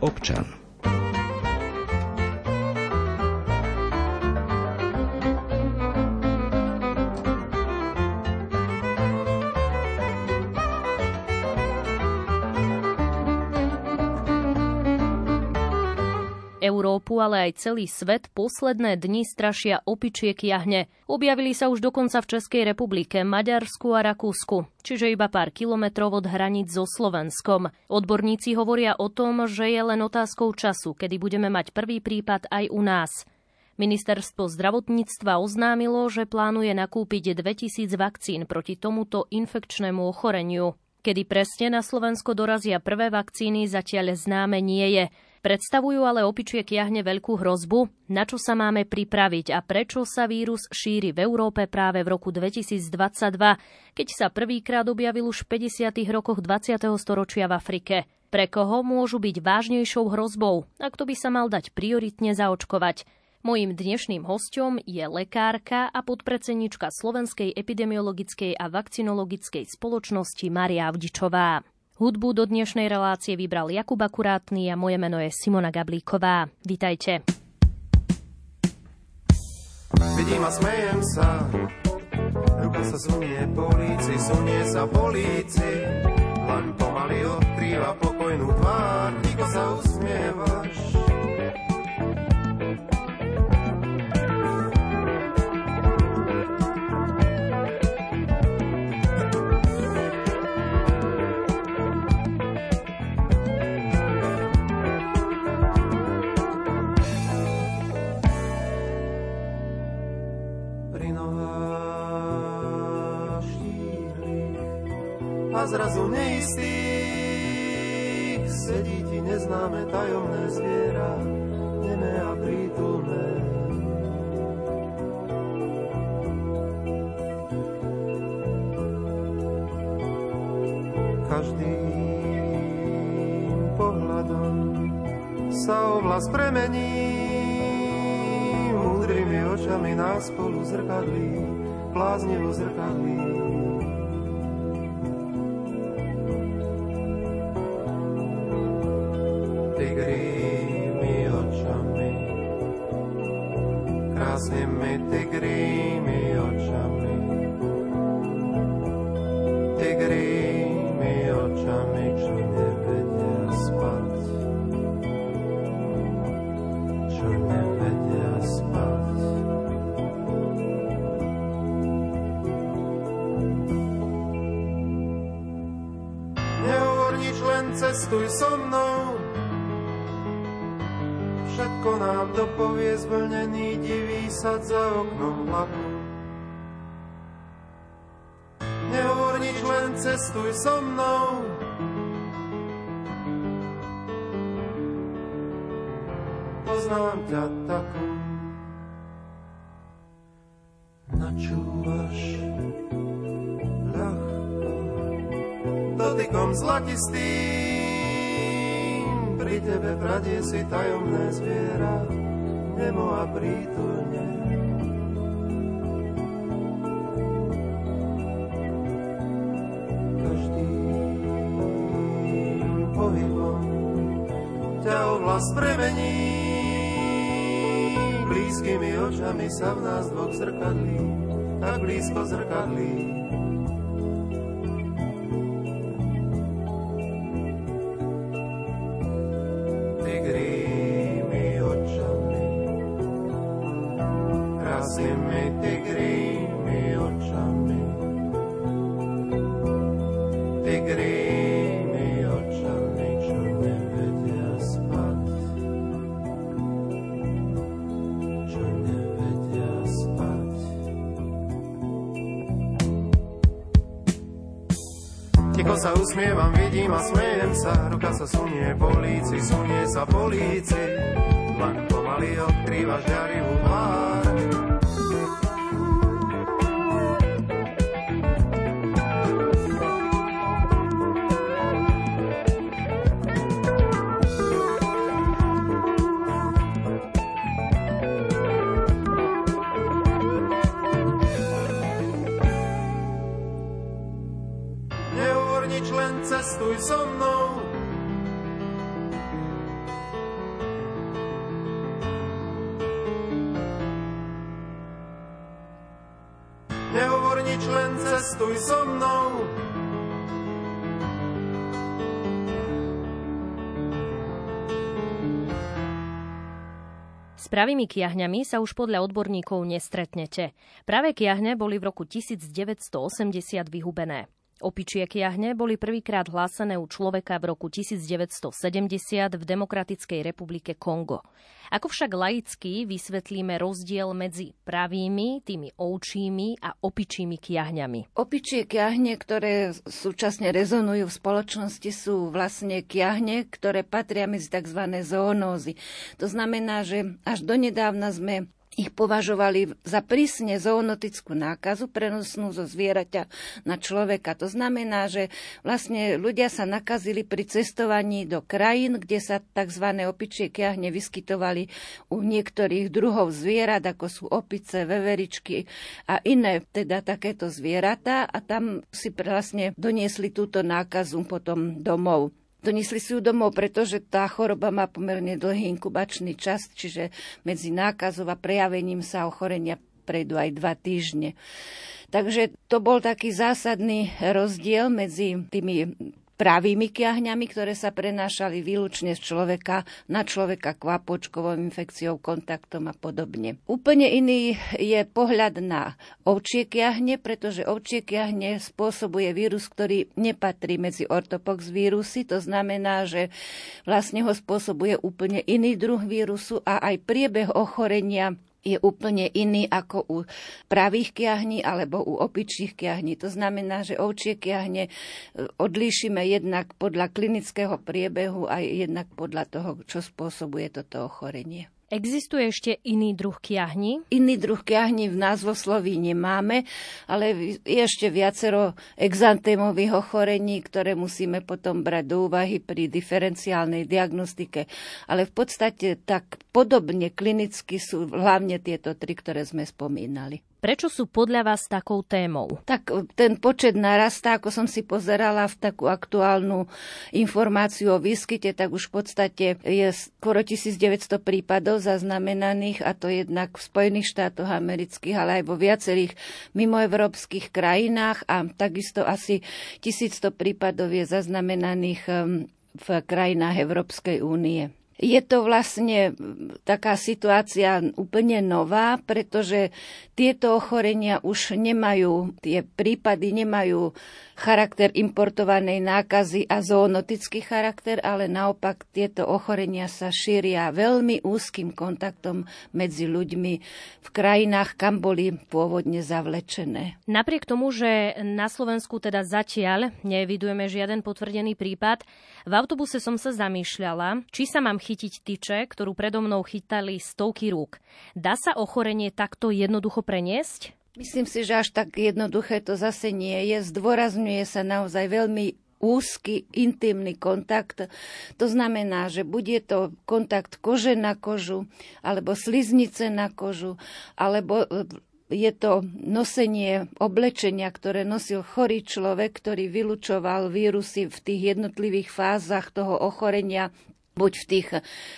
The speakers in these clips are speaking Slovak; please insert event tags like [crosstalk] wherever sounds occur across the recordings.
občan. Európu, ale aj celý svet posledné dni strašia opičiek jahne. Objavili sa už dokonca v Českej republike, Maďarsku a Rakúsku, čiže iba pár kilometrov od hraníc so Slovenskom. Odborníci hovoria o tom, že je len otázkou času, kedy budeme mať prvý prípad aj u nás. Ministerstvo zdravotníctva oznámilo, že plánuje nakúpiť 2000 vakcín proti tomuto infekčnému ochoreniu. Kedy presne na Slovensko dorazia prvé vakcíny, zatiaľ známe nie je. Predstavujú ale opičiek jahne veľkú hrozbu, na čo sa máme pripraviť a prečo sa vírus šíri v Európe práve v roku 2022, keď sa prvýkrát objavil už v 50. rokoch 20. storočia v Afrike. Pre koho môžu byť vážnejšou hrozbou a kto by sa mal dať prioritne zaočkovať? Mojím dnešným hostom je lekárka a podpredsednička Slovenskej epidemiologickej a vakcinologickej spoločnosti Maria Avdičová. Hudbu do dnešnej relácie vybral Jakub Akurátny a moje meno je Simona Gablíková. Vítajte. Vidím a smejem sa, ruka sa sunie políci, sunie sa políci, len pomaly odkrýva pokojnú tvár, Niko sa usmievaš. Zrazu neistý sedí ti neznáme tajomné zviera, nemé a prítulné. Každým pohľadom sa oblasť premení, múdrymi očami nás spolu zrkadlí, bláznivo zrkadlí. Cestuj so mnou. Všetko nám dopovie zvlnený divý sad za oknom vlaku. Nehovor nič, len cestuj so mnou. Poznám ťa takú. Načúvaš ľahko dotykom zlatistým pri tebe v rade si tajomné zviera, nemo a prítulne. Každým pohybom ťa ovlast premení, blízkymi očami sa v nás dvoch zrkadlí, tak blízko zrkadlí. Ruka sa sunie políci, sunie sa políci, len pomaly odkrýva žiarivú cestuj so mnou. S pravými kiahňami sa už podľa odborníkov nestretnete. Pravé kiahne boli v roku 1980 vyhubené. Opičie kiahne boli prvýkrát hlásené u človeka v roku 1970 v Demokratickej republike Kongo. Ako však laicky vysvetlíme rozdiel medzi pravými, tými ovčími a opičími kiahňami? Opičie kiahne, ktoré súčasne rezonujú v spoločnosti, sú vlastne kiahne, ktoré patria medzi tzv. zoonózy. To znamená, že až donedávna sme ich považovali za prísne zoonotickú nákazu prenosnú zo zvieraťa na človeka. To znamená, že vlastne ľudia sa nakazili pri cestovaní do krajín, kde sa tzv. opičie kiahne vyskytovali u niektorých druhov zvierat, ako sú opice, veveričky a iné teda takéto zvieratá a tam si vlastne doniesli túto nákazu potom domov. Donesli si ju domov, pretože tá choroba má pomerne dlhý inkubačný čas, čiže medzi nákazov a prejavením sa ochorenia prejdú aj dva týždne. Takže to bol taký zásadný rozdiel medzi tými pravými kiahňami, ktoré sa prenášali výlučne z človeka na človeka kvapočkovou infekciou, kontaktom a podobne. Úplne iný je pohľad na ovčie kiahne, pretože ovčie kiahne spôsobuje vírus, ktorý nepatrí medzi ortopox vírusy. To znamená, že vlastne ho spôsobuje úplne iný druh vírusu a aj priebeh ochorenia je úplne iný ako u pravých kiahní alebo u opičích kiahní. To znamená, že ovčie kiahne e, odlíšime jednak podľa klinického priebehu a jednak podľa toho, čo spôsobuje toto ochorenie. Existuje ešte iný druh kiahni? Iný druh kiahni v názvosloví nemáme, ale je ešte viacero exantémových ochorení, ktoré musíme potom brať do úvahy pri diferenciálnej diagnostike. Ale v podstate tak podobne klinicky sú hlavne tieto tri, ktoré sme spomínali. Prečo sú podľa vás takou témou? Tak e, ten počet narastá, ako som si pozerala v takú aktuálnu informáciu o výskyte, tak už v podstate je skoro 1900 prípadov zaznamenaných a to jednak v Spojených štátoch amerických, ale aj vo viacerých mimoevropských krajinách a takisto asi 1100 prípadov je zaznamenaných v krajinách Európskej únie. Je to vlastne taká situácia úplne nová, pretože tieto ochorenia už nemajú, tie prípady nemajú charakter importovanej nákazy a zoonotický charakter, ale naopak tieto ochorenia sa šíria veľmi úzkým kontaktom medzi ľuďmi v krajinách, kam boli pôvodne zavlečené. Napriek tomu, že na Slovensku teda zatiaľ nevidujeme žiaden potvrdený prípad, v autobuse som sa zamýšľala, či sa mám chytiť tyče, ktorú predo mnou chytali stovky rúk. Dá sa ochorenie takto jednoducho preniesť? Myslím si, že až tak jednoduché to zase nie je. Zdôrazňuje sa naozaj veľmi úzky, intimný kontakt. To znamená, že bude to kontakt kože na kožu, alebo sliznice na kožu, alebo e, je to nosenie oblečenia, ktoré nosil chorý človek, ktorý vylučoval vírusy v tých jednotlivých fázach toho ochorenia buď v tých,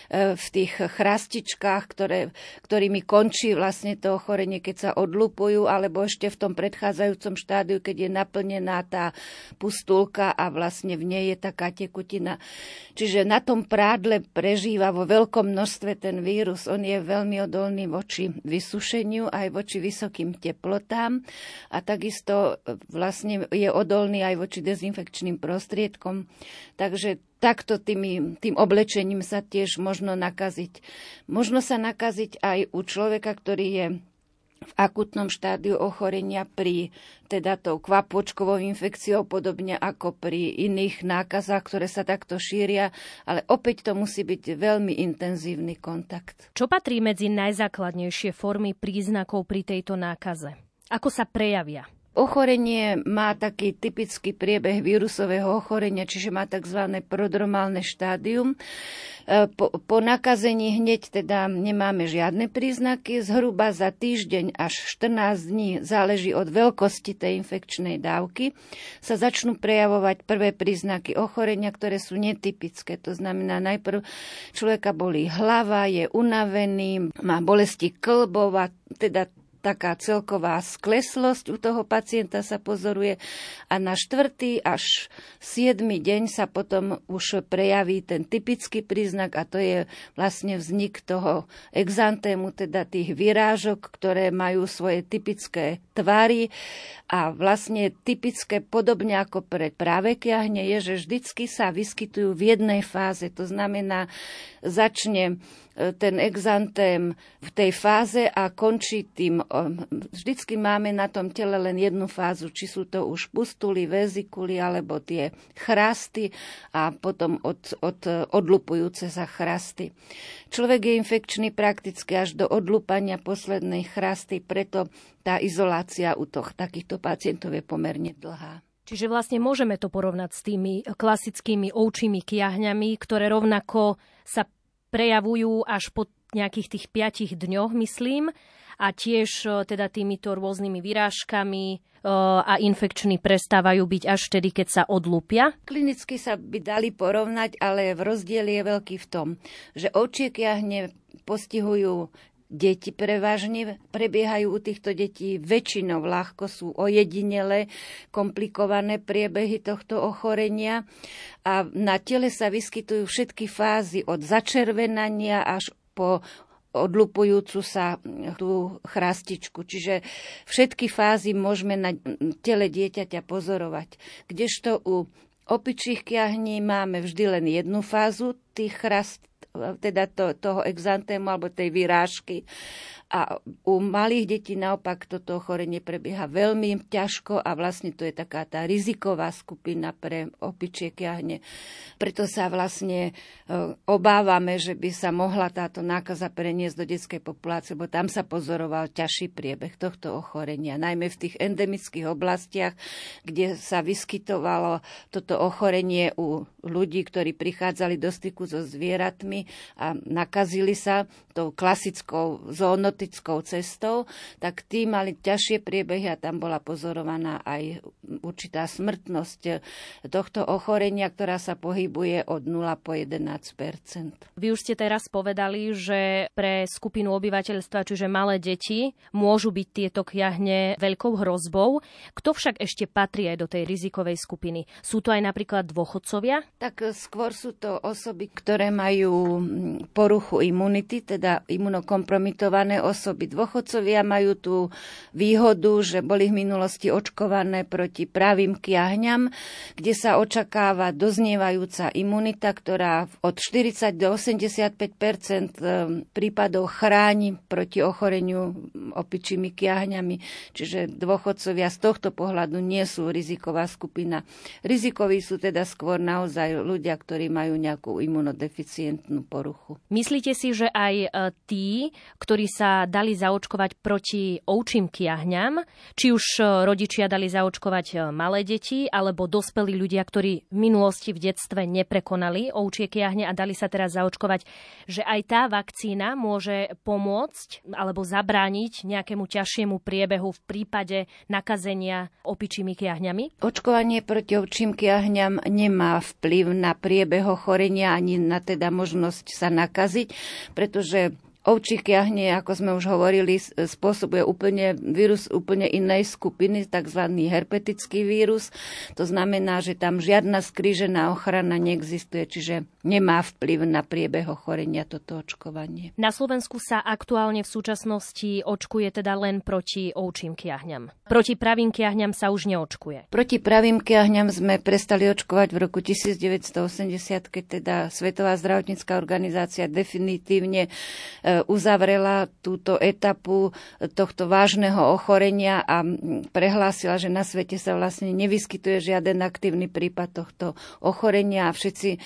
e, v tých chrastičkách, ktoré, ktorými končí vlastne to ochorenie, keď sa odlupujú, alebo ešte v tom predchádzajúcom štádiu, keď je naplnená tá pustulka a vlastne v nej je taká tekutina. Čiže na tom prádle prežíva vo veľkom množstve ten vírus. On je veľmi odolný voči vysušeniu aj voči vysokým teplotám a takisto vlastne je odolný aj voči dezinfekčným prostriedkom. Takže takto tými, tým oblečením sa tiež možno nakaziť. Možno sa nakaziť aj u človeka, ktorý je v akutnom štádiu ochorenia pri teda tou kvapočkovou infekciou, podobne ako pri iných nákazách, ktoré sa takto šíria, ale opäť to musí byť veľmi intenzívny kontakt. Čo patrí medzi najzákladnejšie formy príznakov pri tejto nákaze? Ako sa prejavia? Ochorenie má taký typický priebeh vírusového ochorenia, čiže má tzv. prodromálne štádium. E, po, po nakazení hneď teda nemáme žiadne príznaky. Zhruba za týždeň až 14 dní, záleží od veľkosti tej infekčnej dávky, sa začnú prejavovať prvé príznaky ochorenia, ktoré sú netypické. To znamená, najprv človeka bolí hlava, je unavený, má bolesti klbov a teda taká celková skleslosť u toho pacienta sa pozoruje a na štvrtý až siedmy deň sa potom už prejaví ten typický príznak a to je vlastne vznik toho exantému, teda tých vyrážok, ktoré majú svoje typické tvary a vlastne typické podobne ako pre práve kiahne je, že vždycky sa vyskytujú v jednej fáze. To znamená, začne ten exantém v tej fáze a končí tým. Vždycky máme na tom tele len jednu fázu, či sú to už pustuly, vezikuly alebo tie chrasty a potom od, od, odlupujúce sa chrasty. Človek je infekčný prakticky až do odlupania poslednej chrasty, preto tá izolácia u toch, takýchto pacientov je pomerne dlhá. Čiže vlastne môžeme to porovnať s tými klasickými ovčími kiahňami, ktoré rovnako sa prejavujú až po nejakých tých piatich dňoch, myslím, a tiež e, teda týmito rôznymi vyrážkami e, a infekční prestávajú byť až vtedy, keď sa odlúpia? Klinicky sa by dali porovnať, ale v rozdiel je veľký v tom, že ovčie kiahne postihujú deti prevažne prebiehajú u týchto detí väčšinou ľahko, sú ojedinele komplikované priebehy tohto ochorenia a na tele sa vyskytujú všetky fázy od začervenania až po odlupujúcu sa tú chrastičku. Čiže všetky fázy môžeme na tele dieťaťa pozorovať. Kdežto u opičích kiahní máme vždy len jednu fázu tých chrast, teda to, toho exantému alebo tej vyrážky. A u malých detí naopak toto ochorenie prebieha veľmi ťažko a vlastne to je taká tá riziková skupina pre opičie kiahne. Preto sa vlastne e, obávame, že by sa mohla táto nákaza preniesť do detskej populácie, lebo tam sa pozoroval ťažší priebeh tohto ochorenia. Najmä v tých endemických oblastiach, kde sa vyskytovalo toto ochorenie u ľudí, ktorí prichádzali do styku so zvieratmi a nakazili sa tou klasickou zoonotickou cestou, tak tí mali ťažšie priebehy a tam bola pozorovaná aj určitá smrtnosť tohto ochorenia, ktorá sa pohybuje od 0 po 11% Vy už ste teraz povedali, že pre skupinu obyvateľstva, čiže malé deti, môžu byť tieto kiahne veľkou hrozbou. Kto však ešte patrí aj do tej rizikovej skupiny? Sú to aj napríklad dôchodcovia? Tak skôr sú to osoby, ktoré majú poruchu imunity, teda imunokompromitované osoby. Dôchodcovia majú tú výhodu, že boli v minulosti očkované proti pravým kiahňam, kde sa očakáva doznievajúca imunita, ktorá od 40 do 85 e, prípadov chráni proti ochoreniu opičími kiahňami. Čiže dôchodcovia z tohto pohľadu nie sú riziková skupina. Rizikoví sú teda skôr naozaj ľudia, ktorí majú nejakú imunodeficientnú poruchu. Myslíte si, že aj e, tí, ktorí sa dali zaočkovať proti ovčím kiahňam, či už e, rodičia dali zaočkovať e, malé deti, alebo dospelí ľudia, ktorí v minulosti v detstve neprekonali ovčie kiahne a dali sa teraz zaočkovať, že aj tá vakcína môže pomôcť alebo zabrániť nejakému ťažšiemu priebehu v prípade nakazenia opičími kiahňami? Očkovanie proti ovčím kiahňam nemá vplyv na priebeh ochorenia ani na teda možnosť sa nakaziť, pretože Ovčí kiahne, ako sme už hovorili, spôsobuje úplne vírus úplne inej skupiny, tzv. herpetický vírus. To znamená, že tam žiadna skrížená ochrana neexistuje, čiže nemá vplyv na priebeh ochorenia toto očkovanie. Na Slovensku sa aktuálne v súčasnosti očkuje teda len proti ovčím kiahňam. Proti pravým kiahňam sa už neočkuje. Proti pravým kiahňam sme prestali očkovať v roku 1980, keď teda Svetová zdravotnícká organizácia definitívne e, uzavrela túto etapu tohto vážneho ochorenia a prehlásila, že na svete sa vlastne nevyskytuje žiaden aktívny prípad tohto ochorenia a všetci e,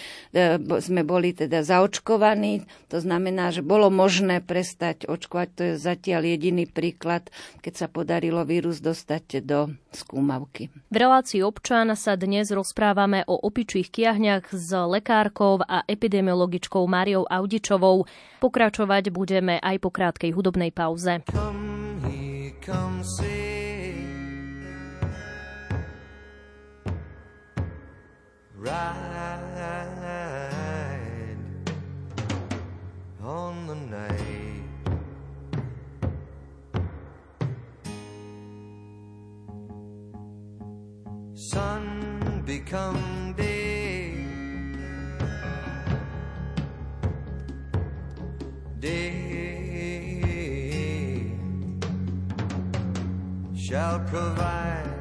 sme boli teda zaočkovaní. To znamená, že bolo možné prestať očkovať. To je zatiaľ jediný príklad, keď sa podarilo vírus dostať do skúmavky. V relácii občan sa dnes rozprávame o opičích kiahňach s lekárkou a epidemiologičkou Máriou Audičovou. Pokračovať budeme aj po krátkej hudobnej pauze. Come come on the night. Sun become day. Day shall provide.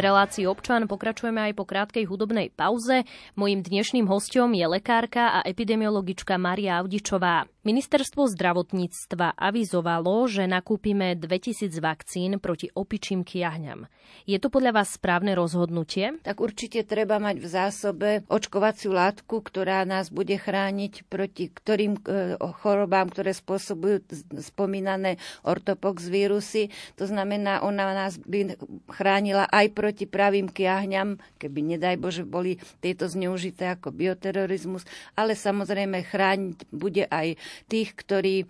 Relácii občan pokračujeme aj po krátkej hudobnej pauze. Mojím dnešným hostom je lekárka a epidemiologička Maria Audičová. Ministerstvo zdravotníctva avizovalo, že nakúpime 2000 vakcín proti opičím kiahňam. Je to podľa vás správne rozhodnutie? tak určite treba mať v zásobe očkovaciu látku, ktorá nás bude chrániť proti ktorým e, chorobám, ktoré spôsobujú spomínané ortopox vírusy. To znamená, ona nás by chránila aj proti pravým kiahňam, keby nedaj Bože boli tieto zneužité ako bioterorizmus, ale samozrejme chrániť bude aj tých, ktorí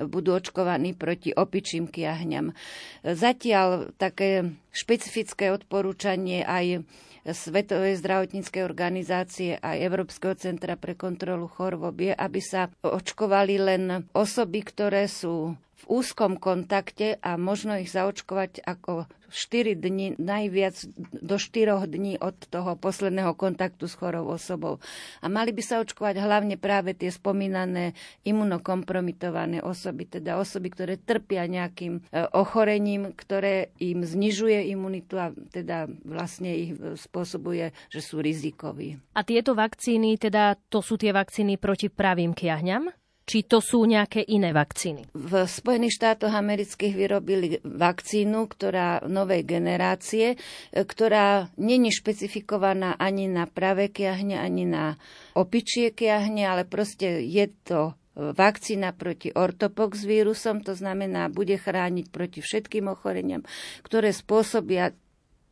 budú očkovaní proti opičím kiahňam. Zatiaľ také špecifické odporúčanie aj Svetovej zdravotníckej organizácie a Európskeho centra pre kontrolu chorôb je, aby sa očkovali len osoby, ktoré sú v úzkom kontakte a možno ich zaočkovať ako 4 dní, najviac do 4 dní od toho posledného kontaktu s chorou osobou. A mali by sa očkovať hlavne práve tie spomínané imunokompromitované osoby, teda osoby, ktoré trpia nejakým e, ochorením, ktoré im znižuje imunitu a teda vlastne ich e, spôsobuje, že sú rizikoví. A tieto vakcíny, teda to sú tie vakcíny proti pravým kiahňam? Či to sú nejaké iné vakcíny? V Spojených štátoch amerických vyrobili vakcínu, ktorá novej generácie, ktorá není špecifikovaná ani na pravé kiahne, ani na opičie kiahne, ale proste je to vakcína proti ortopox vírusom, to znamená, bude chrániť proti všetkým ochoreniam, ktoré spôsobia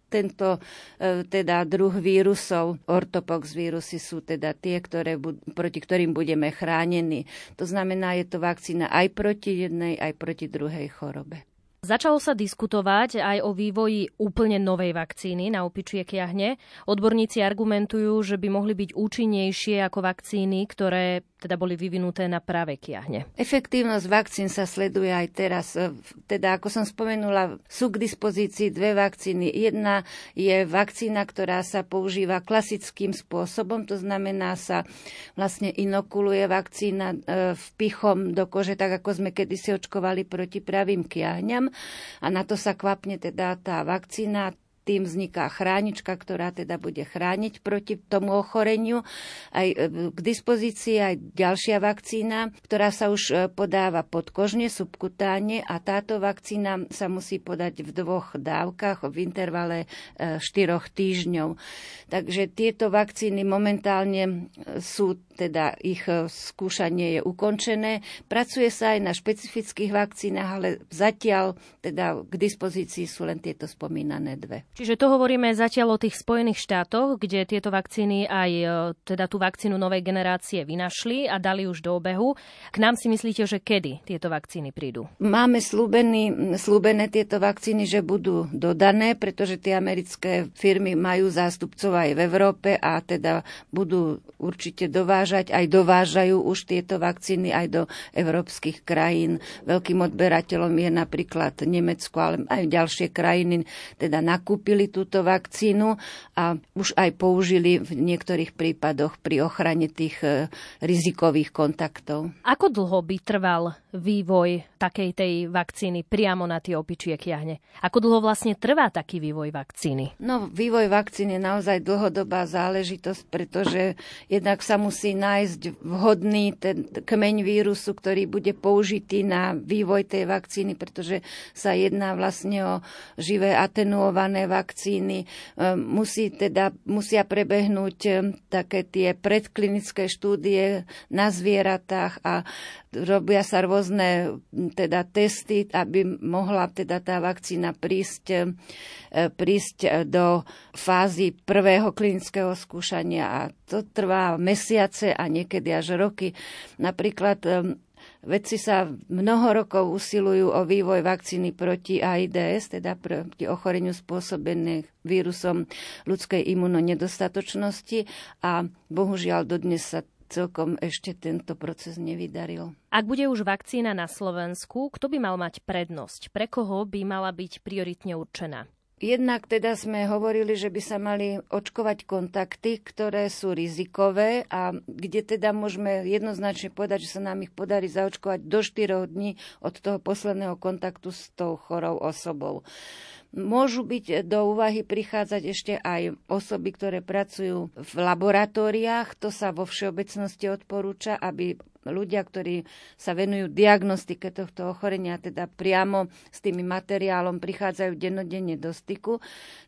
tento e, teda druh vírusov, ortopox vírusy sú teda tie, ktoré, proti ktorým budeme chránení. To znamená, je to vakcína aj proti jednej, aj proti druhej chorobe. Začalo sa diskutovať aj o vývoji úplne novej vakcíny na opičie kiahne. Odborníci argumentujú, že by mohli byť účinnejšie ako vakcíny, ktoré teda boli vyvinuté na práve kiahne. Efektívnosť vakcín sa sleduje aj teraz. Teda, ako som spomenula, sú k dispozícii dve vakcíny. Jedna je vakcína, ktorá sa používa klasickým spôsobom, to znamená sa vlastne inokuluje vakcína e, vpichom do kože, tak ako sme kedysi očkovali proti pravým kiahňam a na to sa kvapne teda tá vakcína tým vzniká chránička, ktorá teda bude chrániť proti tomu ochoreniu. Aj e, k dispozícii aj ďalšia vakcína, ktorá sa už e, podáva podkožne, subkutáne a táto vakcína sa musí podať v dvoch dávkach v intervale 4 e, týždňov. Takže tieto vakcíny momentálne sú teda ich skúšanie je ukončené. Pracuje sa aj na špecifických vakcínach, ale zatiaľ teda k dispozícii sú len tieto spomínané dve. Čiže to hovoríme zatiaľ o tých Spojených štátoch, kde tieto vakcíny aj e, teda tú vakcínu novej generácie vynašli a dali už do obehu. K nám si myslíte, že kedy tieto vakcíny prídu? Máme slúbený, slúbené tieto vakcíny, že budú dodané, pretože tie americké firmy majú zástupcov aj v Európe a teda budú určite dovážať, aj dovážajú už tieto vakcíny aj do európskych krajín. Veľkým odberateľom je napríklad Nemecko, ale aj ďalšie krajiny teda nakúpili kúpili túto vakcínu a už aj použili v niektorých prípadoch pri ochrane tých e, rizikových kontaktov. Ako dlho by trval vývoj takej tej vakcíny priamo na tie opičie kiahne? Ako dlho vlastne trvá taký vývoj vakcíny? No, vývoj vakcíny je naozaj dlhodobá záležitosť, pretože jednak sa musí nájsť vhodný ten kmeň vírusu, ktorý bude použitý na vývoj tej vakcíny, pretože sa jedná vlastne o živé atenuované vakcíny. Ehm, musí teda, musia prebehnúť ehm, také tie predklinické štúdie na zvieratách a robia sa rôzne teda testy, aby mohla teda tá vakcína prísť, ehm, prísť do fázy prvého klinického skúšania a to trvá mesiace a niekedy až roky. Napríklad Vedci sa mnoho rokov usilujú o vývoj vakcíny proti AIDS, teda proti ochoreniu spôsobených vírusom ľudskej imunonedostatočnosti a bohužiaľ dodnes sa celkom ešte tento proces nevydaril. Ak bude už vakcína na Slovensku, kto by mal mať prednosť? Pre koho by mala byť prioritne určená? Jednak teda sme hovorili, že by sa mali očkovať kontakty, ktoré sú rizikové a kde teda môžeme jednoznačne povedať, že sa nám ich podarí zaočkovať do 4 dní od toho posledného kontaktu s tou chorou osobou. Môžu byť do úvahy prichádzať ešte aj osoby, ktoré pracujú v laboratóriách. To sa vo všeobecnosti odporúča, aby ľudia, ktorí sa venujú diagnostike tohto ochorenia, teda priamo s tými materiálom prichádzajú dennodenne do styku,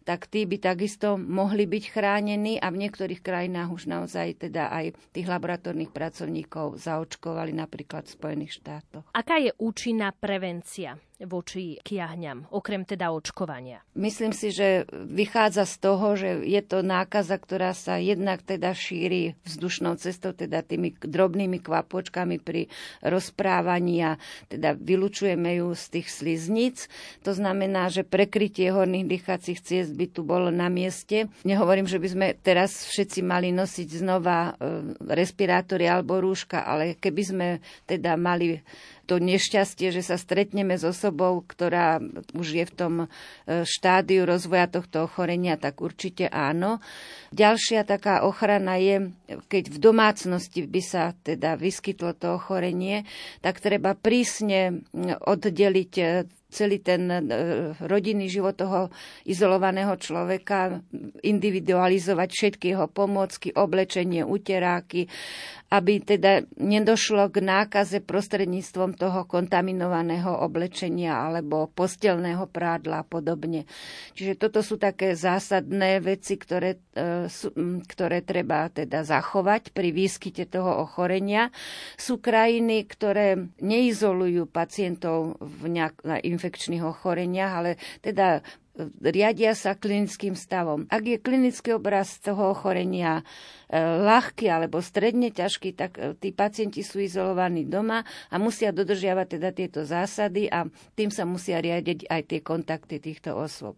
tak tí by takisto mohli byť chránení a v niektorých krajinách už naozaj teda aj tých laboratórnych pracovníkov zaočkovali napríklad v Spojených štátoch. Aká je účinná prevencia? Voči kiahňam, okrem teda očkovania? Myslím si, že vychádza z toho, že je to nákaza, ktorá sa jednak teda šíri vzdušnou cestou, teda tými drobnými kvapočkami pri rozprávaní a teda vylučujeme ju z tých sliznic. To znamená, že prekrytie horných dýchacích ciest by tu bolo na mieste. Nehovorím, že by sme teraz všetci mali nosiť znova e, respirátory alebo rúška, ale keby sme teda mali to nešťastie, že sa stretneme s osobou, ktorá už je v tom e, štádiu rozvoja tohto ochorenia, tak určite áno. Ďalšia taká ochrana je, keď v domácnosti by sa teda vyskytlo to ochorenie, tak treba prísne oddeliť e, celý ten e, rodinný život toho izolovaného človeka, individualizovať všetky jeho pomôcky, oblečenie, uteráky, aby teda nedošlo k nákaze prostredníctvom toho kontaminovaného oblečenia alebo postelného prádla a podobne. Čiže toto sú také zásadné veci, ktoré, e, ktoré treba teda zachovať pri výskyte toho ochorenia. Sú krajiny, ktoré neizolujú pacientov v nejak, na infekčných ochoreniach, ale teda riadia sa klinickým stavom. Ak je klinický obraz toho ochorenia e, ľahký alebo stredne ťažký, tak e, tí pacienti sú izolovaní doma a musia dodržiavať teda tieto zásady a tým sa musia riadiť aj tie kontakty týchto osôb.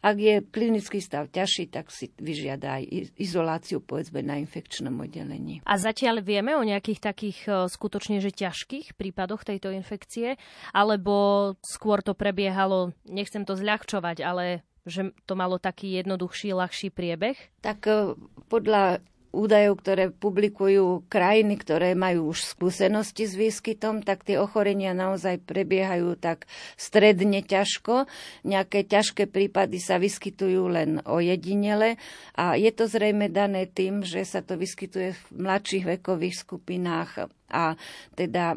Ak je klinický stav ťažší, tak si vyžiada aj izoláciu povedzme na infekčnom oddelení. A zatiaľ vieme o nejakých takých e, skutočne že ťažkých prípadoch tejto infekcie, alebo skôr to prebiehalo, nechcem to zľahčovať, ale že to malo taký jednoduchší, ľahší priebeh? Tak e, podľa údajov, ktoré publikujú krajiny, ktoré majú už skúsenosti s výskytom, tak tie ochorenia naozaj prebiehajú tak stredne ťažko. Nejaké ťažké prípady sa vyskytujú len ojedinele a je to zrejme dané tým, že sa to vyskytuje v mladších vekových skupinách a teda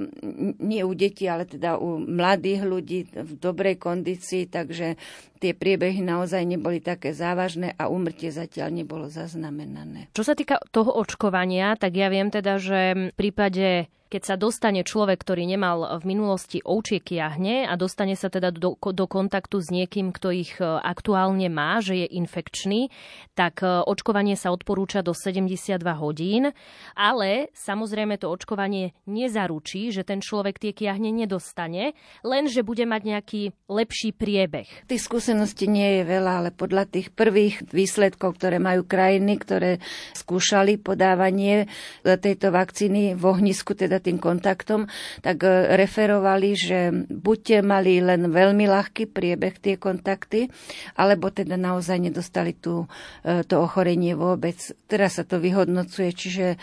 nie u detí, ale teda u mladých ľudí v dobrej kondícii, takže tie priebehy naozaj neboli také závažné a úmrtie zatiaľ nebolo zaznamenané. Čo sa týka toho očkovania, tak ja viem teda, že v prípade keď sa dostane človek, ktorý nemal v minulosti ovčie kiahne a dostane sa teda do, do kontaktu s niekým, kto ich e, aktuálne má, že je infekčný, tak e, očkovanie sa odporúča do 72 hodín, ale samozrejme to očkovanie nezaručí, že ten človek tie kiahne nedostane, len že bude mať nejaký lepší priebeh. Tých skúseností nie je veľa, ale podľa tých prvých výsledkov, ktoré majú krajiny, ktoré skúšali podávanie e, tejto vakcíny v ohnisku, teda tým kontaktom, tak e, referovali, že buďte mali len veľmi ľahký priebeh tie kontakty, alebo teda naozaj nedostali tú, e, to ochorenie vôbec. Teraz sa to vyhodnocuje, čiže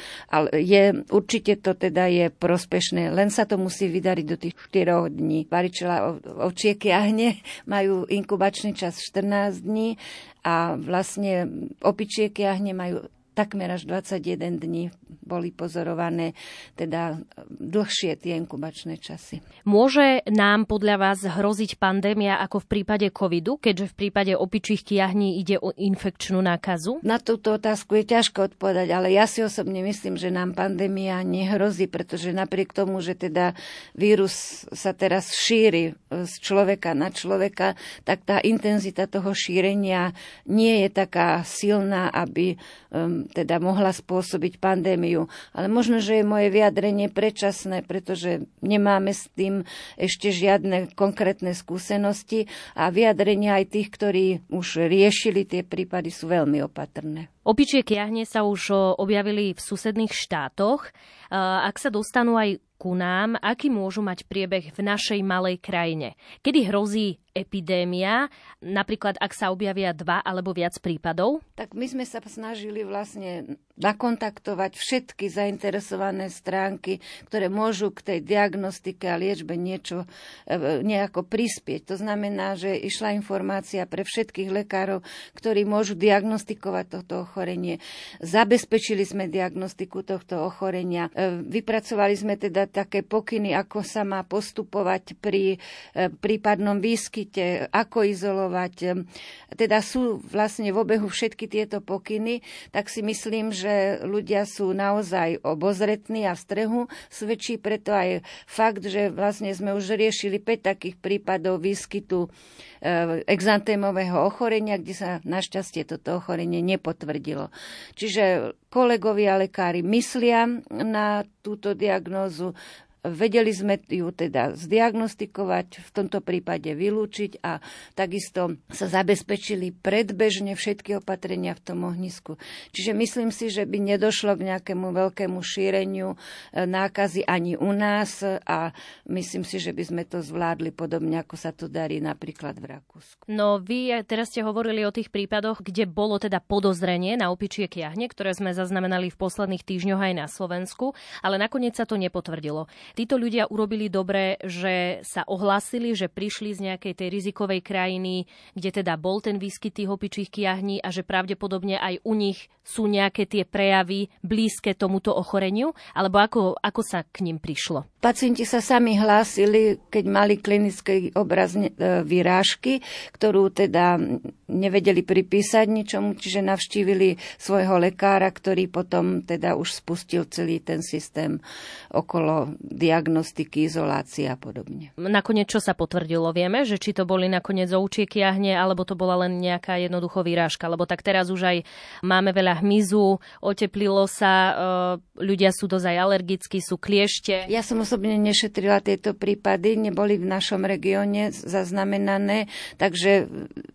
je, určite to teda je prospešné, len sa to musí vydariť do tých 4 dní. Varičela ovčieky ahne majú inkubačný čas 14 dní a vlastne opičieky ahne majú takmer až 21 dní boli pozorované teda dlhšie tie inkubačné časy. Môže nám podľa vás hroziť pandémia ako v prípade covidu, keďže v prípade opičích kiahní ide o infekčnú nákazu? Na túto otázku je ťažko odpovedať, ale ja si osobne myslím, že nám pandémia nehrozí, pretože napriek tomu, že teda vírus sa teraz šíri z človeka na človeka, tak tá intenzita toho šírenia nie je taká silná, aby um, teda mohla spôsobiť pandémiu. Ale možno, že je moje vyjadrenie predčasné, pretože nemáme s tým ešte žiadne konkrétne skúsenosti a vyjadrenia aj tých, ktorí už riešili tie prípady, sú veľmi opatrné. Opičie kiahne sa už objavili v susedných štátoch. Ak sa dostanú aj ku nám, aký môžu mať priebeh v našej malej krajine. Kedy hrozí epidémia, napríklad ak sa objavia dva alebo viac prípadov? Tak my sme sa snažili vlastne nakontaktovať všetky zainteresované stránky, ktoré môžu k tej diagnostike a liečbe niečo e, nejako prispieť. To znamená, že išla informácia pre všetkých lekárov, ktorí môžu diagnostikovať toto ochorenie. Zabezpečili sme diagnostiku tohto ochorenia. E, vypracovali sme teda také pokyny, ako sa má postupovať pri e, prípadnom výskyte ako izolovať. Teda sú vlastne v obehu všetky tieto pokyny, tak si myslím, že ľudia sú naozaj obozretní a v strehu. Svedčí preto aj fakt, že vlastne sme už riešili 5 takých prípadov výskytu e, exantémového ochorenia, kde sa našťastie toto ochorenie nepotvrdilo. Čiže kolegovia lekári myslia na túto diagnózu, Vedeli sme ju teda zdiagnostikovať, v tomto prípade vylúčiť a takisto sa zabezpečili predbežne všetky opatrenia v tom ohnisku. Čiže myslím si, že by nedošlo k nejakému veľkému šíreniu e, nákazy ani u nás a myslím si, že by sme to zvládli podobne, ako sa to darí napríklad v Rakúsku. No vy teraz ste hovorili o tých prípadoch, kde bolo teda podozrenie na opičie kiahne, ktoré sme zaznamenali v posledných týždňoch aj na Slovensku, ale nakoniec sa to nepotvrdilo. Títo ľudia urobili dobre, že sa ohlásili, že prišli z nejakej tej rizikovej krajiny, kde teda bol ten výskyt tých opičích kiahní a že pravdepodobne aj u nich sú nejaké tie prejavy blízke tomuto ochoreniu? Alebo ako, ako sa k ním prišlo? Pacienti sa sami hlásili, keď mali klinický obraz e, vyrážky, ktorú teda nevedeli pripísať ničomu, čiže navštívili svojho lekára, ktorý potom teda už spustil celý ten systém okolo diagnostiky, izolácie a podobne. Nakoniec čo sa potvrdilo? Vieme, že či to boli nakoniec oučie kiahne, alebo to bola len nejaká jednoducho vyrážka, lebo tak teraz už aj máme veľa hmyzu, oteplilo sa, e, ľudia sú dosť aj alergickí, sú kliešte. Ja som osobne nešetrila tieto prípady, neboli v našom regióne zaznamenané, takže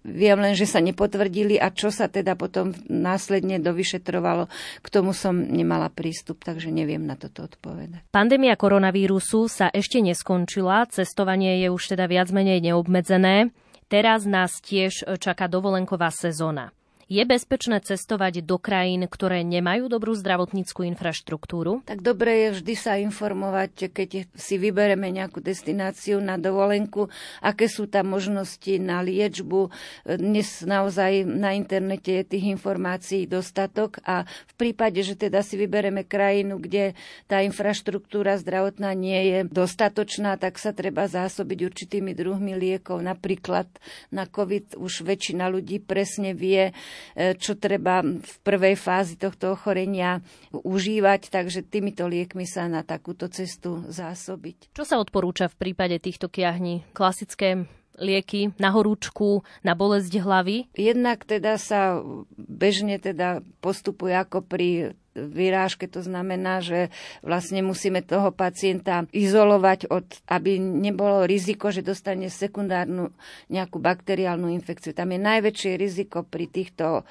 viem len, že sa nepotvrdili a čo sa teda potom následne dovyšetrovalo, k tomu som nemala prístup, takže neviem na toto odpovedať. Pandémia koronavírusu sa ešte neskončila, cestovanie je už teda viac menej neobmedzené. Teraz nás tiež čaká dovolenková sezóna. Je bezpečné cestovať do krajín, ktoré nemajú dobrú zdravotníckú infraštruktúru? Tak dobre je vždy sa informovať, keď si vybereme nejakú destináciu na dovolenku, aké sú tam možnosti na liečbu. Dnes naozaj na internete je tých informácií dostatok a v prípade, že teda si vybereme krajinu, kde tá infraštruktúra zdravotná nie je dostatočná, tak sa treba zásobiť určitými druhmi liekov. Napríklad na COVID už väčšina ľudí presne vie, čo treba v prvej fázi tohto ochorenia užívať, takže týmito liekmi sa na takúto cestu zásobiť. Čo sa odporúča v prípade týchto kiahní? Klasické lieky na horúčku, na bolesť hlavy? Jednak teda sa bežne teda postupuje ako pri vyrážke. To znamená, že vlastne musíme toho pacienta izolovať, od, aby nebolo riziko, že dostane sekundárnu nejakú bakteriálnu infekciu. Tam je najväčšie riziko pri týchto e,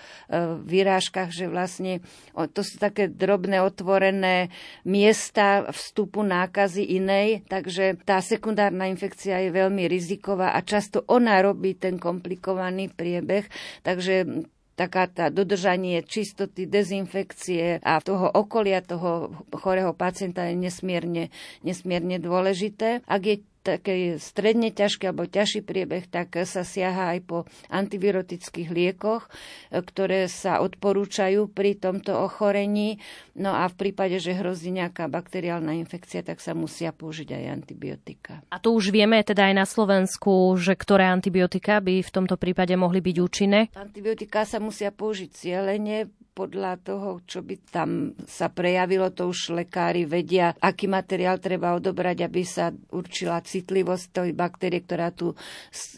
vyrážkach, že vlastne to sú také drobné otvorené miesta vstupu nákazy inej, takže tá sekundárna infekcia je veľmi riziková a často ona robí ten komplikovaný priebeh, takže taká tá dodržanie čistoty, dezinfekcie a toho okolia toho chorého pacienta je nesmierne, nesmierne dôležité. Ak je taký stredne ťažký alebo ťažší priebeh, tak sa siaha aj po antivirotických liekoch, ktoré sa odporúčajú pri tomto ochorení. No a v prípade, že hrozí nejaká bakteriálna infekcia, tak sa musia použiť aj antibiotika. A to už vieme teda aj na Slovensku, že ktoré antibiotika by v tomto prípade mohli byť účinné? Antibiotika sa musia použiť cieľene, podľa toho, čo by tam sa prejavilo, to už lekári vedia, aký materiál treba odobrať, aby sa určila citlivosť tej baktérie, ktorá tú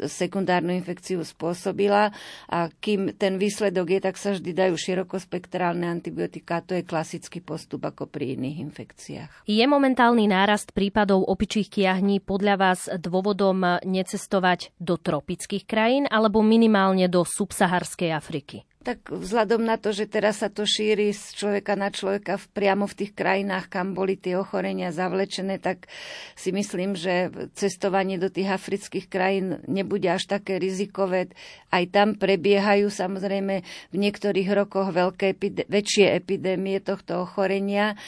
sekundárnu infekciu spôsobila. A kým ten výsledok je, tak sa vždy dajú širokospektrálne antibiotika. To je klasický postup ako pri iných infekciách. Je momentálny nárast prípadov opičích kiahní podľa vás dôvodom necestovať do tropických krajín alebo minimálne do subsaharskej Afriky? Tak vzhľadom na to, že teraz sa to šíri z človeka na človeka v, priamo v tých krajinách, kam boli tie ochorenia zavlečené, tak si myslím, že cestovanie do tých afrických krajín nebude až také rizikové. Aj tam prebiehajú samozrejme v niektorých rokoch veľké epide- väčšie epidémie tohto ochorenia,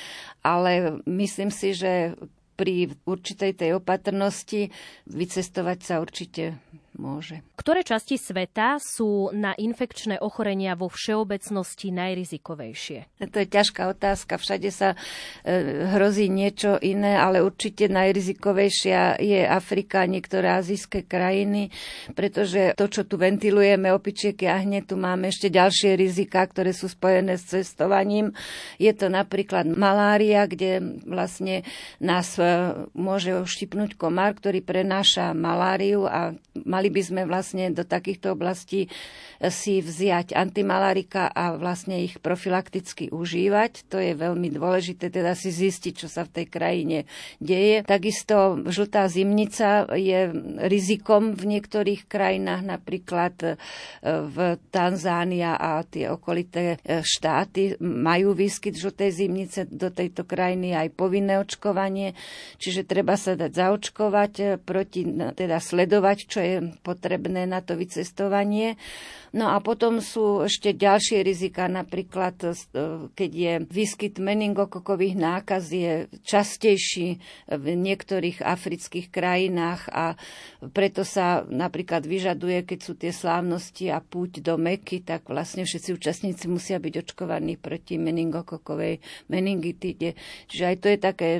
ale myslím si, že pri určitej tej opatrnosti vycestovať sa určite môže. Ktoré časti sveta sú na infekčné ochorenia vo všeobecnosti najrizikovejšie? To je ťažká otázka. Všade sa e, hrozí niečo iné, ale určite najrizikovejšia je Afrika, niektoré azijské krajiny, pretože to, čo tu ventilujeme, opičiek jahne, tu máme ešte ďalšie rizika, ktoré sú spojené s cestovaním. Je to napríklad malária, kde vlastne nás e, môže oštipnúť komár, ktorý prenáša maláriu a mali mali by sme vlastne do takýchto oblastí eh, si vziať antimalarika a vlastne ich profilakticky užívať. To je veľmi dôležité, teda si zistiť, čo sa v tej krajine deje. Takisto žltá zimnica je rizikom v niektorých krajinách, napríklad eh, v Tanzánia a tie okolité eh, štáty majú výskyt žltej zimnice do tejto krajiny aj povinné očkovanie, čiže treba sa dať zaočkovať proti, teda sledovať, čo je potrebné na to vycestovanie. No a potom sú ešte ďalšie rizika, napríklad e, keď je výskyt meningokokových nákaz je častejší v niektorých afrických krajinách a preto sa napríklad vyžaduje, keď sú tie slávnosti a púť do Meky, tak vlastne všetci účastníci musia byť očkovaní proti meningokokovej meningitide. Čiže aj to je také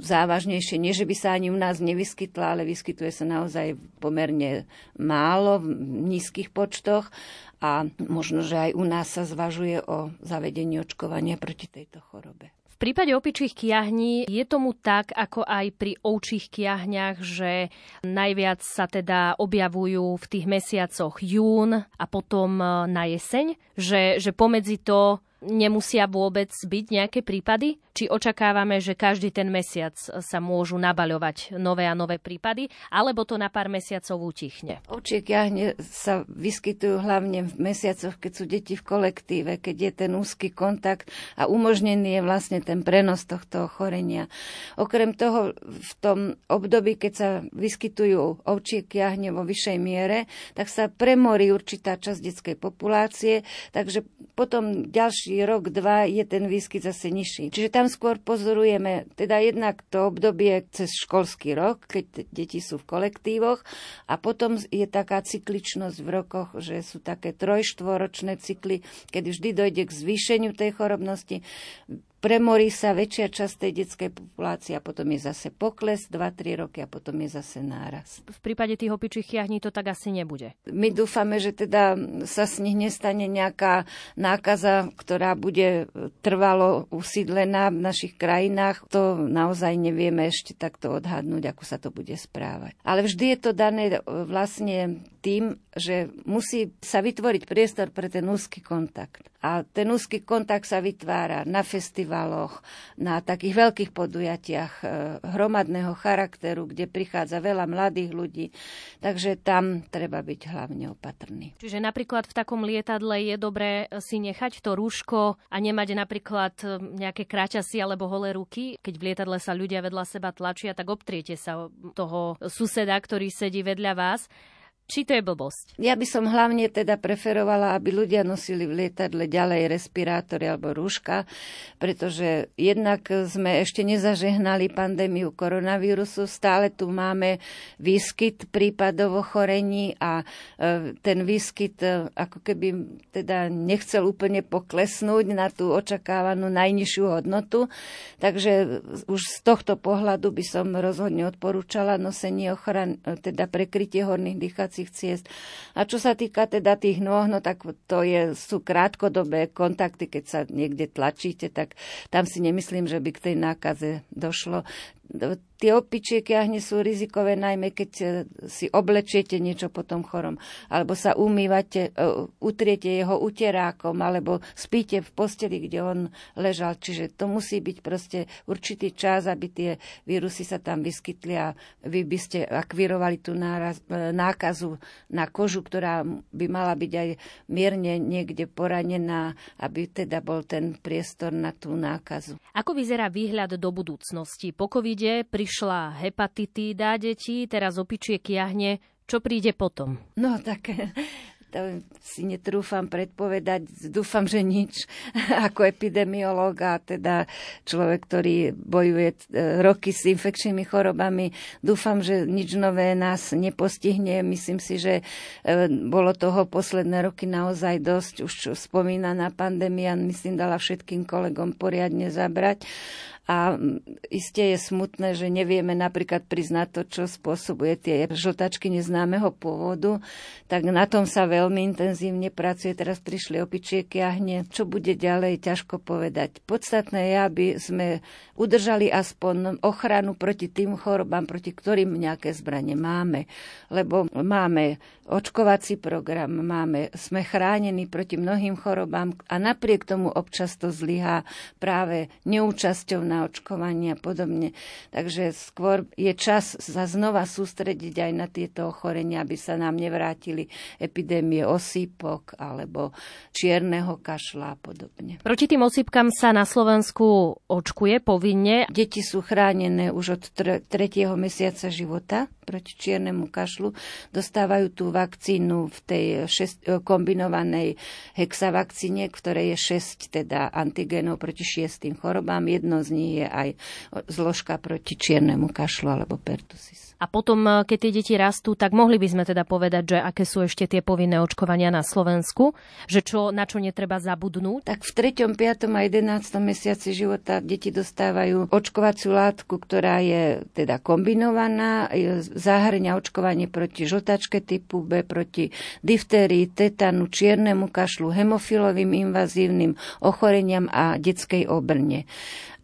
závažnejšie. Nie, že by sa ani u nás nevyskytla, ale vyskytuje sa naozaj pomerne málo v nízkych počtoch a možno, že aj u nás sa zvažuje o zavedení očkovania proti tejto chorobe. V prípade opičích kiahní je tomu tak, ako aj pri ovčích kiahňach, že najviac sa teda objavujú v tých mesiacoch jún a potom na jeseň, že, že pomedzi to nemusia vôbec byť nejaké prípady? Či očakávame, že každý ten mesiac sa môžu nabaľovať nové a nové prípady, alebo to na pár mesiacov utichne? Ovčie kiahne sa vyskytujú hlavne v mesiacoch, keď sú deti v kolektíve, keď je ten úzky kontakt a umožnený je vlastne ten prenos tohto ochorenia. Okrem toho, v tom období, keď sa vyskytujú ovčie kiahne vo vyššej miere, tak sa premorí určitá časť detskej populácie, takže potom ďalší rok, dva je ten výskyt zase nižší. Čiže tam skôr pozorujeme teda jednak to obdobie cez školský rok, keď deti sú v kolektívoch a potom je taká cykličnosť v rokoch, že sú také trojštvoročné cykly, kedy vždy dojde k zvýšeniu tej chorobnosti premorí sa väčšia časť tej detskej populácie a potom je zase pokles 2-3 roky a potom je zase náraz. V prípade tých opičích jahní to tak asi nebude. My dúfame, že teda sa z nich nestane nejaká nákaza, ktorá bude trvalo usídlená v našich krajinách. To naozaj nevieme ešte takto odhadnúť, ako sa to bude správať. Ale vždy je to dané vlastne tým, že musí sa vytvoriť priestor pre ten úzky kontakt. A ten úzky kontakt sa vytvára na festivaloch, na takých veľkých podujatiach e, hromadného charakteru, kde prichádza veľa mladých ľudí. Takže tam treba byť hlavne opatrný. Čiže napríklad v takom lietadle je dobré si nechať to rúško a nemať napríklad e, nejaké kráťasy alebo holé ruky. Keď v lietadle sa ľudia vedľa seba tlačia, tak obtriete sa toho suseda, ktorý sedí vedľa vás. Či to je blbosť? Ja by som hlavne teda preferovala, aby ľudia nosili v lietadle ďalej respirátory alebo rúška, pretože jednak sme ešte nezažehnali pandémiu koronavírusu, stále tu máme výskyt prípadov ochorení a e, ten výskyt e, ako keby teda nechcel úplne poklesnúť na tú očakávanú najnižšiu hodnotu. Takže už z tohto pohľadu by som rozhodne odporúčala nosenie ochran, e, teda prekrytie horných dýchacích dýchacích ciest. A čo sa týka teda tých nôh, no tak to je, sú krátkodobé kontakty, keď sa niekde tlačíte, tak tam si nemyslím, že by k tej nákaze došlo tie opičie kiahne sú rizikové najmä, keď e, si oblečiete niečo potom chorom, alebo sa umývate, e, utriete jeho uterákom, alebo spíte v posteli, kde on ležal. Čiže to musí byť proste určitý čas, aby tie vírusy sa tam vyskytli a vy by ste akvirovali tú náraz, e, nákazu na kožu, ktorá by mala byť aj mierne niekde poranená, aby teda bol ten priestor na tú nákazu. Ako vyzerá výhľad do budúcnosti? Po COVID covide prišla hepatitída detí, teraz opičie kiahne. Čo príde potom? No tak to si netrúfam predpovedať. Dúfam, že nič [laughs] ako epidemiológ a teda človek, ktorý bojuje e, roky s infekčnými chorobami. Dúfam, že nič nové nás nepostihne. Myslím si, že e, bolo toho posledné roky naozaj dosť. Už spomínaná pandémia, myslím, dala všetkým kolegom poriadne zabrať. A iste je smutné, že nevieme napríklad priznať to, čo spôsobuje tie žltačky neznámeho pôvodu. Tak na tom sa veľmi intenzívne pracuje. Teraz prišli opičie kiahne. Čo bude ďalej, ťažko povedať. Podstatné je, aby sme udržali aspoň ochranu proti tým chorobám, proti ktorým nejaké zbranie máme. Lebo máme očkovací program, máme, sme chránení proti mnohým chorobám a napriek tomu občas to zlyhá práve neúčasťou na očkovanie a podobne. Takže skôr je čas sa znova sústrediť aj na tieto ochorenia, aby sa nám nevrátili epidémie osýpok alebo čierneho kašla a podobne. Proti tým osýpkam sa na Slovensku očkuje povinne. Deti sú chránené už od tretieho mesiaca života proti čiernemu kašlu. Dostávajú tú vakcínu v tej šest, kombinovanej hexavakcíne, ktorej je 6 teda antigénov proti šiestým chorobám. Jedno z nich je aj zložka proti čiernemu kašlu alebo pertusis. A potom, eh, keď tie deti rastú, tak mohli by sme teda povedať, že aké sú ešte tie povinné očkovania na Slovensku, že čo, na čo netreba zabudnúť? Tak v 3., 5. a 11. mesiaci života deti dostávajú očkovaciu látku, ktorá je teda kombinovaná, zahrňa očkovanie proti žltačke typu B, proti diftérii, tetanu, čiernemu kašlu, hemofilovým invazívnym ochoreniam a detskej obrne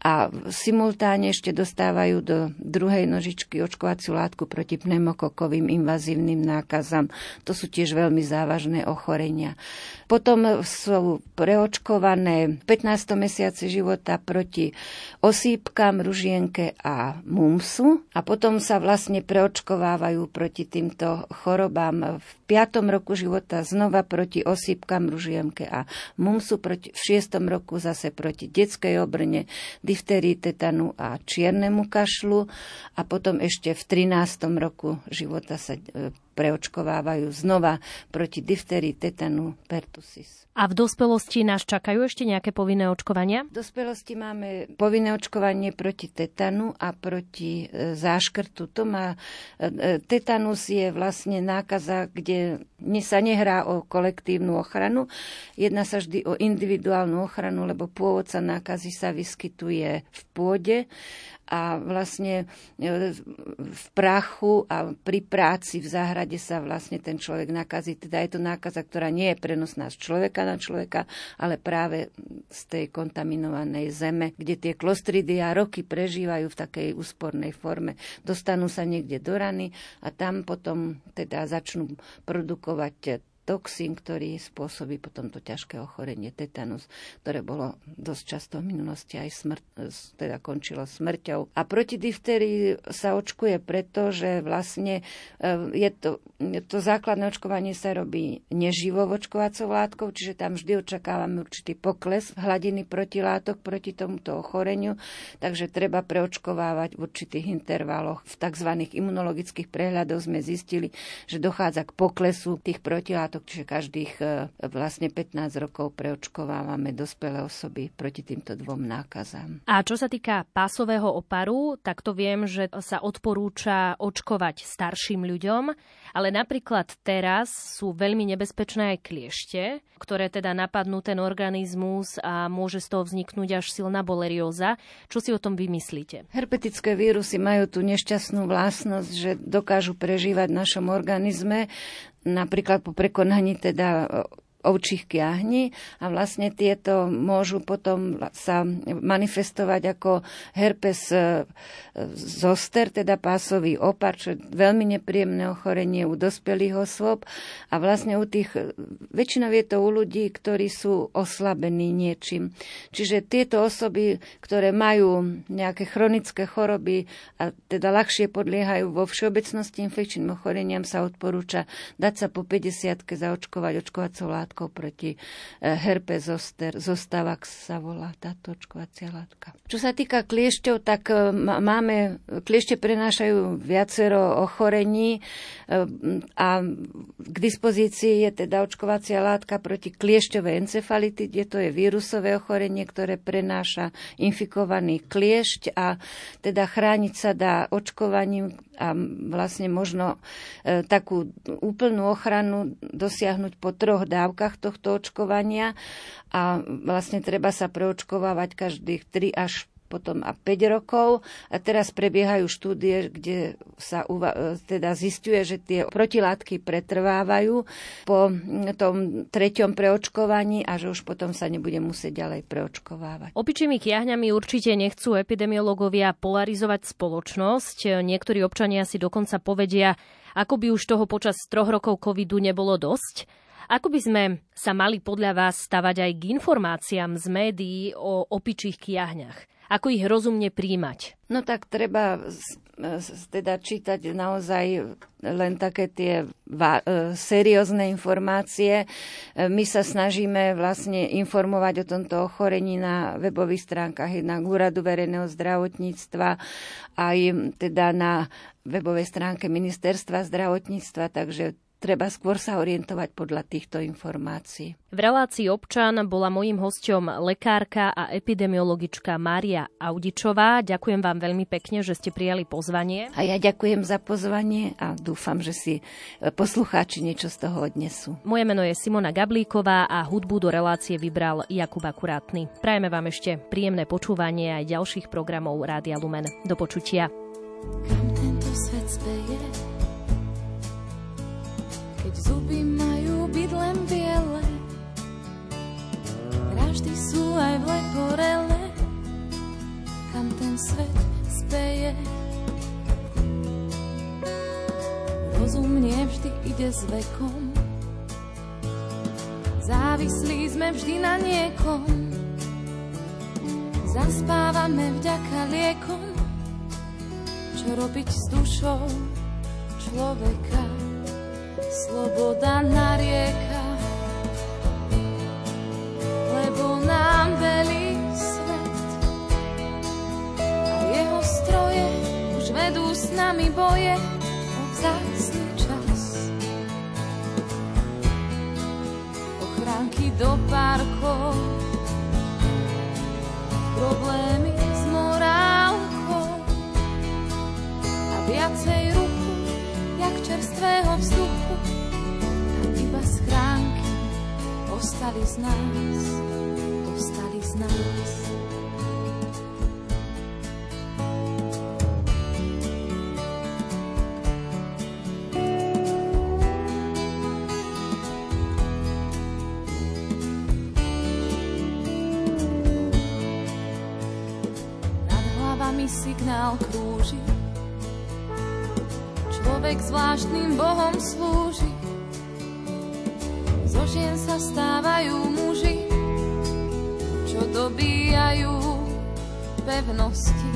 a simultáne ešte dostávajú do druhej nožičky očkovaciu látku proti pneumokokovým invazívnym nákazam. To sú tiež veľmi závažné ochorenia. Potom sú preočkované 15. mesiaci života proti osýpkam, ružienke a mumsu a potom sa vlastne preočkovávajú proti týmto chorobám v 5. roku života znova proti osýpkam, ružienke a mumsu, proti, v 6. roku zase proti detskej obrne, difterii, tetanu a čiernemu kašlu a potom ešte v 13. roku života sa e, preočkovávajú znova proti difterii, tetanu, pertusis. A v dospelosti nás čakajú ešte nejaké povinné očkovania? V dospelosti máme povinné očkovanie proti tetanu a proti e, záškrtu. To má, e, e, tetanus je vlastne nákaza, kde sa nehrá o kolektívnu ochranu. Jedná sa vždy o individuálnu ochranu, lebo pôvodca nákazy sa vyskytuje v pôde a vlastne e, v prachu a pri práci v záhrade sa vlastne ten človek nakazí. Teda je to nákaza, ktorá nie je prenosná z človeka na človeka, ale práve z tej kontaminovanej zeme, kde tie klostridia roky prežívajú v takej úspornej forme. Dostanú sa niekde do rany a tam potom teda začnú produkovať toxín, ktorý spôsobí potom to ťažké ochorenie tetanus, ktoré bolo dosť často v minulosti aj smrt, teda končilo smrťou. A proti difterii sa očkuje preto, že vlastne e, je to, to základné očkovanie sa robí neživou očkovacou látkou, čiže tam vždy očakávame určitý pokles hladiny protilátok proti tomuto ochoreniu, takže treba preočkovávať v určitých intervaloch. V tzv. imunologických prehľadoch sme zistili, že dochádza k poklesu tých protilátok látok, čiže každých e, vlastne 15 rokov preočkovávame dospelé osoby proti týmto dvom nákazám. A čo sa týka pásového oparu, tak to viem, že sa odporúča očkovať starším ľuďom, ale napríklad teraz sú veľmi nebezpečné aj kliešte, ktoré teda napadnú ten organizmus a môže z toho vzniknúť až silná bolerióza. Čo si o tom vymyslíte? Herpetické vírusy majú tú nešťastnú vlastnosť, že dokážu prežívať v našom organizme napríklad po prekonaní teda ovčích kiahní a vlastne tieto môžu potom sa manifestovať ako herpes e, zoster, teda pásový opar, čo je veľmi nepríjemné ochorenie u dospelých osôb a vlastne u tých, väčšinou je to u ľudí, ktorí sú oslabení niečím. Čiže tieto osoby, ktoré majú nejaké chronické choroby a teda ľahšie podliehajú vo všeobecnosti infekčným ochoreniam, sa odporúča dať sa po 50 zaočkovať očkovacou látkou látkou proti herpes zoster. Zostáva sa volá táto očkovacia látka. Čo sa týka kliešťov, tak eh, máme, kliešte prenášajú viacero ochorení eh, a k dispozícii je teda očkovacia látka proti kliešťovej encefalitide. To je vírusové ochorenie, ktoré prenáša infikovaný kliešť a teda chrániť sa dá očkovaním a vlastne možno e, takú úplnú ochranu dosiahnuť po troch dávkach tohto očkovania a vlastne treba sa preočkovávať každých 3 až potom a 5 rokov. A teraz prebiehajú štúdie, kde sa uva- teda zistuje, že tie protilátky pretrvávajú po tom treťom preočkovaní a že už potom sa nebude musieť ďalej preočkovávať. Opičími kiahňami určite nechcú epidemiológovia polarizovať spoločnosť. Niektorí občania si dokonca povedia, ako by už toho počas troch rokov covidu nebolo dosť. Ako by sme sa mali podľa vás stavať aj k informáciám z médií o opičích kiahňach? Ako ich rozumne príjmať? No tak treba teda čítať naozaj len také tie e, seriózne informácie. E, my sa snažíme vlastne informovať o tomto ochorení na webových stránkach jednak Úradu verejného zdravotníctva aj teda na webovej stránke Ministerstva zdravotníctva, takže treba skôr sa orientovať podľa týchto informácií. V relácii občan bola mojím hosťom lekárka a epidemiologička Mária Audičová. Ďakujem vám veľmi pekne, že ste prijali pozvanie. A ja ďakujem za pozvanie a dúfam, že si e, poslucháči niečo z toho odnesú. Moje meno je Simona Gablíková a hudbu do relácie vybral Jakub Akurátny. Prajeme vám ešte príjemné počúvanie aj ďalších programov Rádia Lumen. Do počutia. Kam tento svet speje? Zuby majú byť len biele. Vraždy sú aj v leporele, kam ten svet speje. Rozum vždy ide s vekom, závislí sme vždy na niekom. Zaspávame vďaka liekom, čo robiť s dušou človeka sloboda narieka, lebo nám velí svet. A jeho stroje už vedú s nami boje. O vzácný čas. Ochránky do parkov, problémy s morálkou. A viacej ruku, jak čerstvého vzduchu ostali z nás, ostali z nás. Hlavami signál krúži, človek zvláštnym Bohom slúži žien sa stávajú muži, čo dobíjajú pevnosti.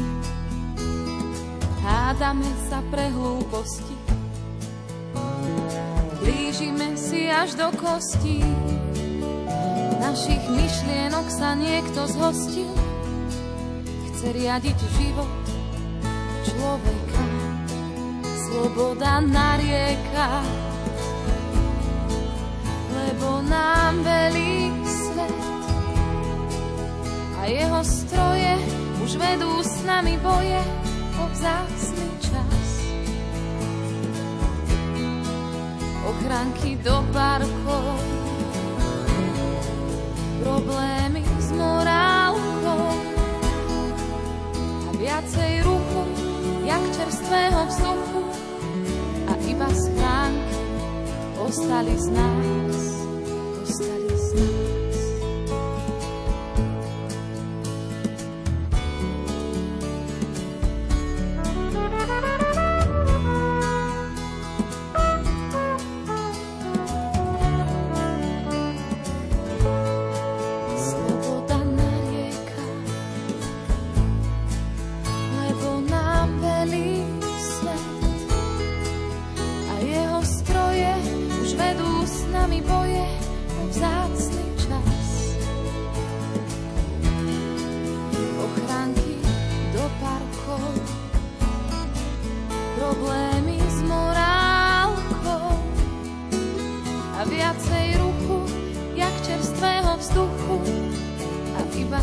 Hádame sa pre hlúposti, blížime si až do kostí. Našich myšlienok sa niekto zhostil, chce riadiť život človeka. Sloboda narieka, lebo nám velí svet a jeho stroje už vedú s nami boje o vzácný čas. Ochranky do parkov, problémy s morálkou a viacej ruchu, jak čerstvého vzduchu a iba schránky ostali z nás.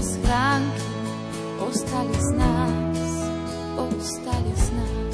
schránky ostali z nás, ostali z nás.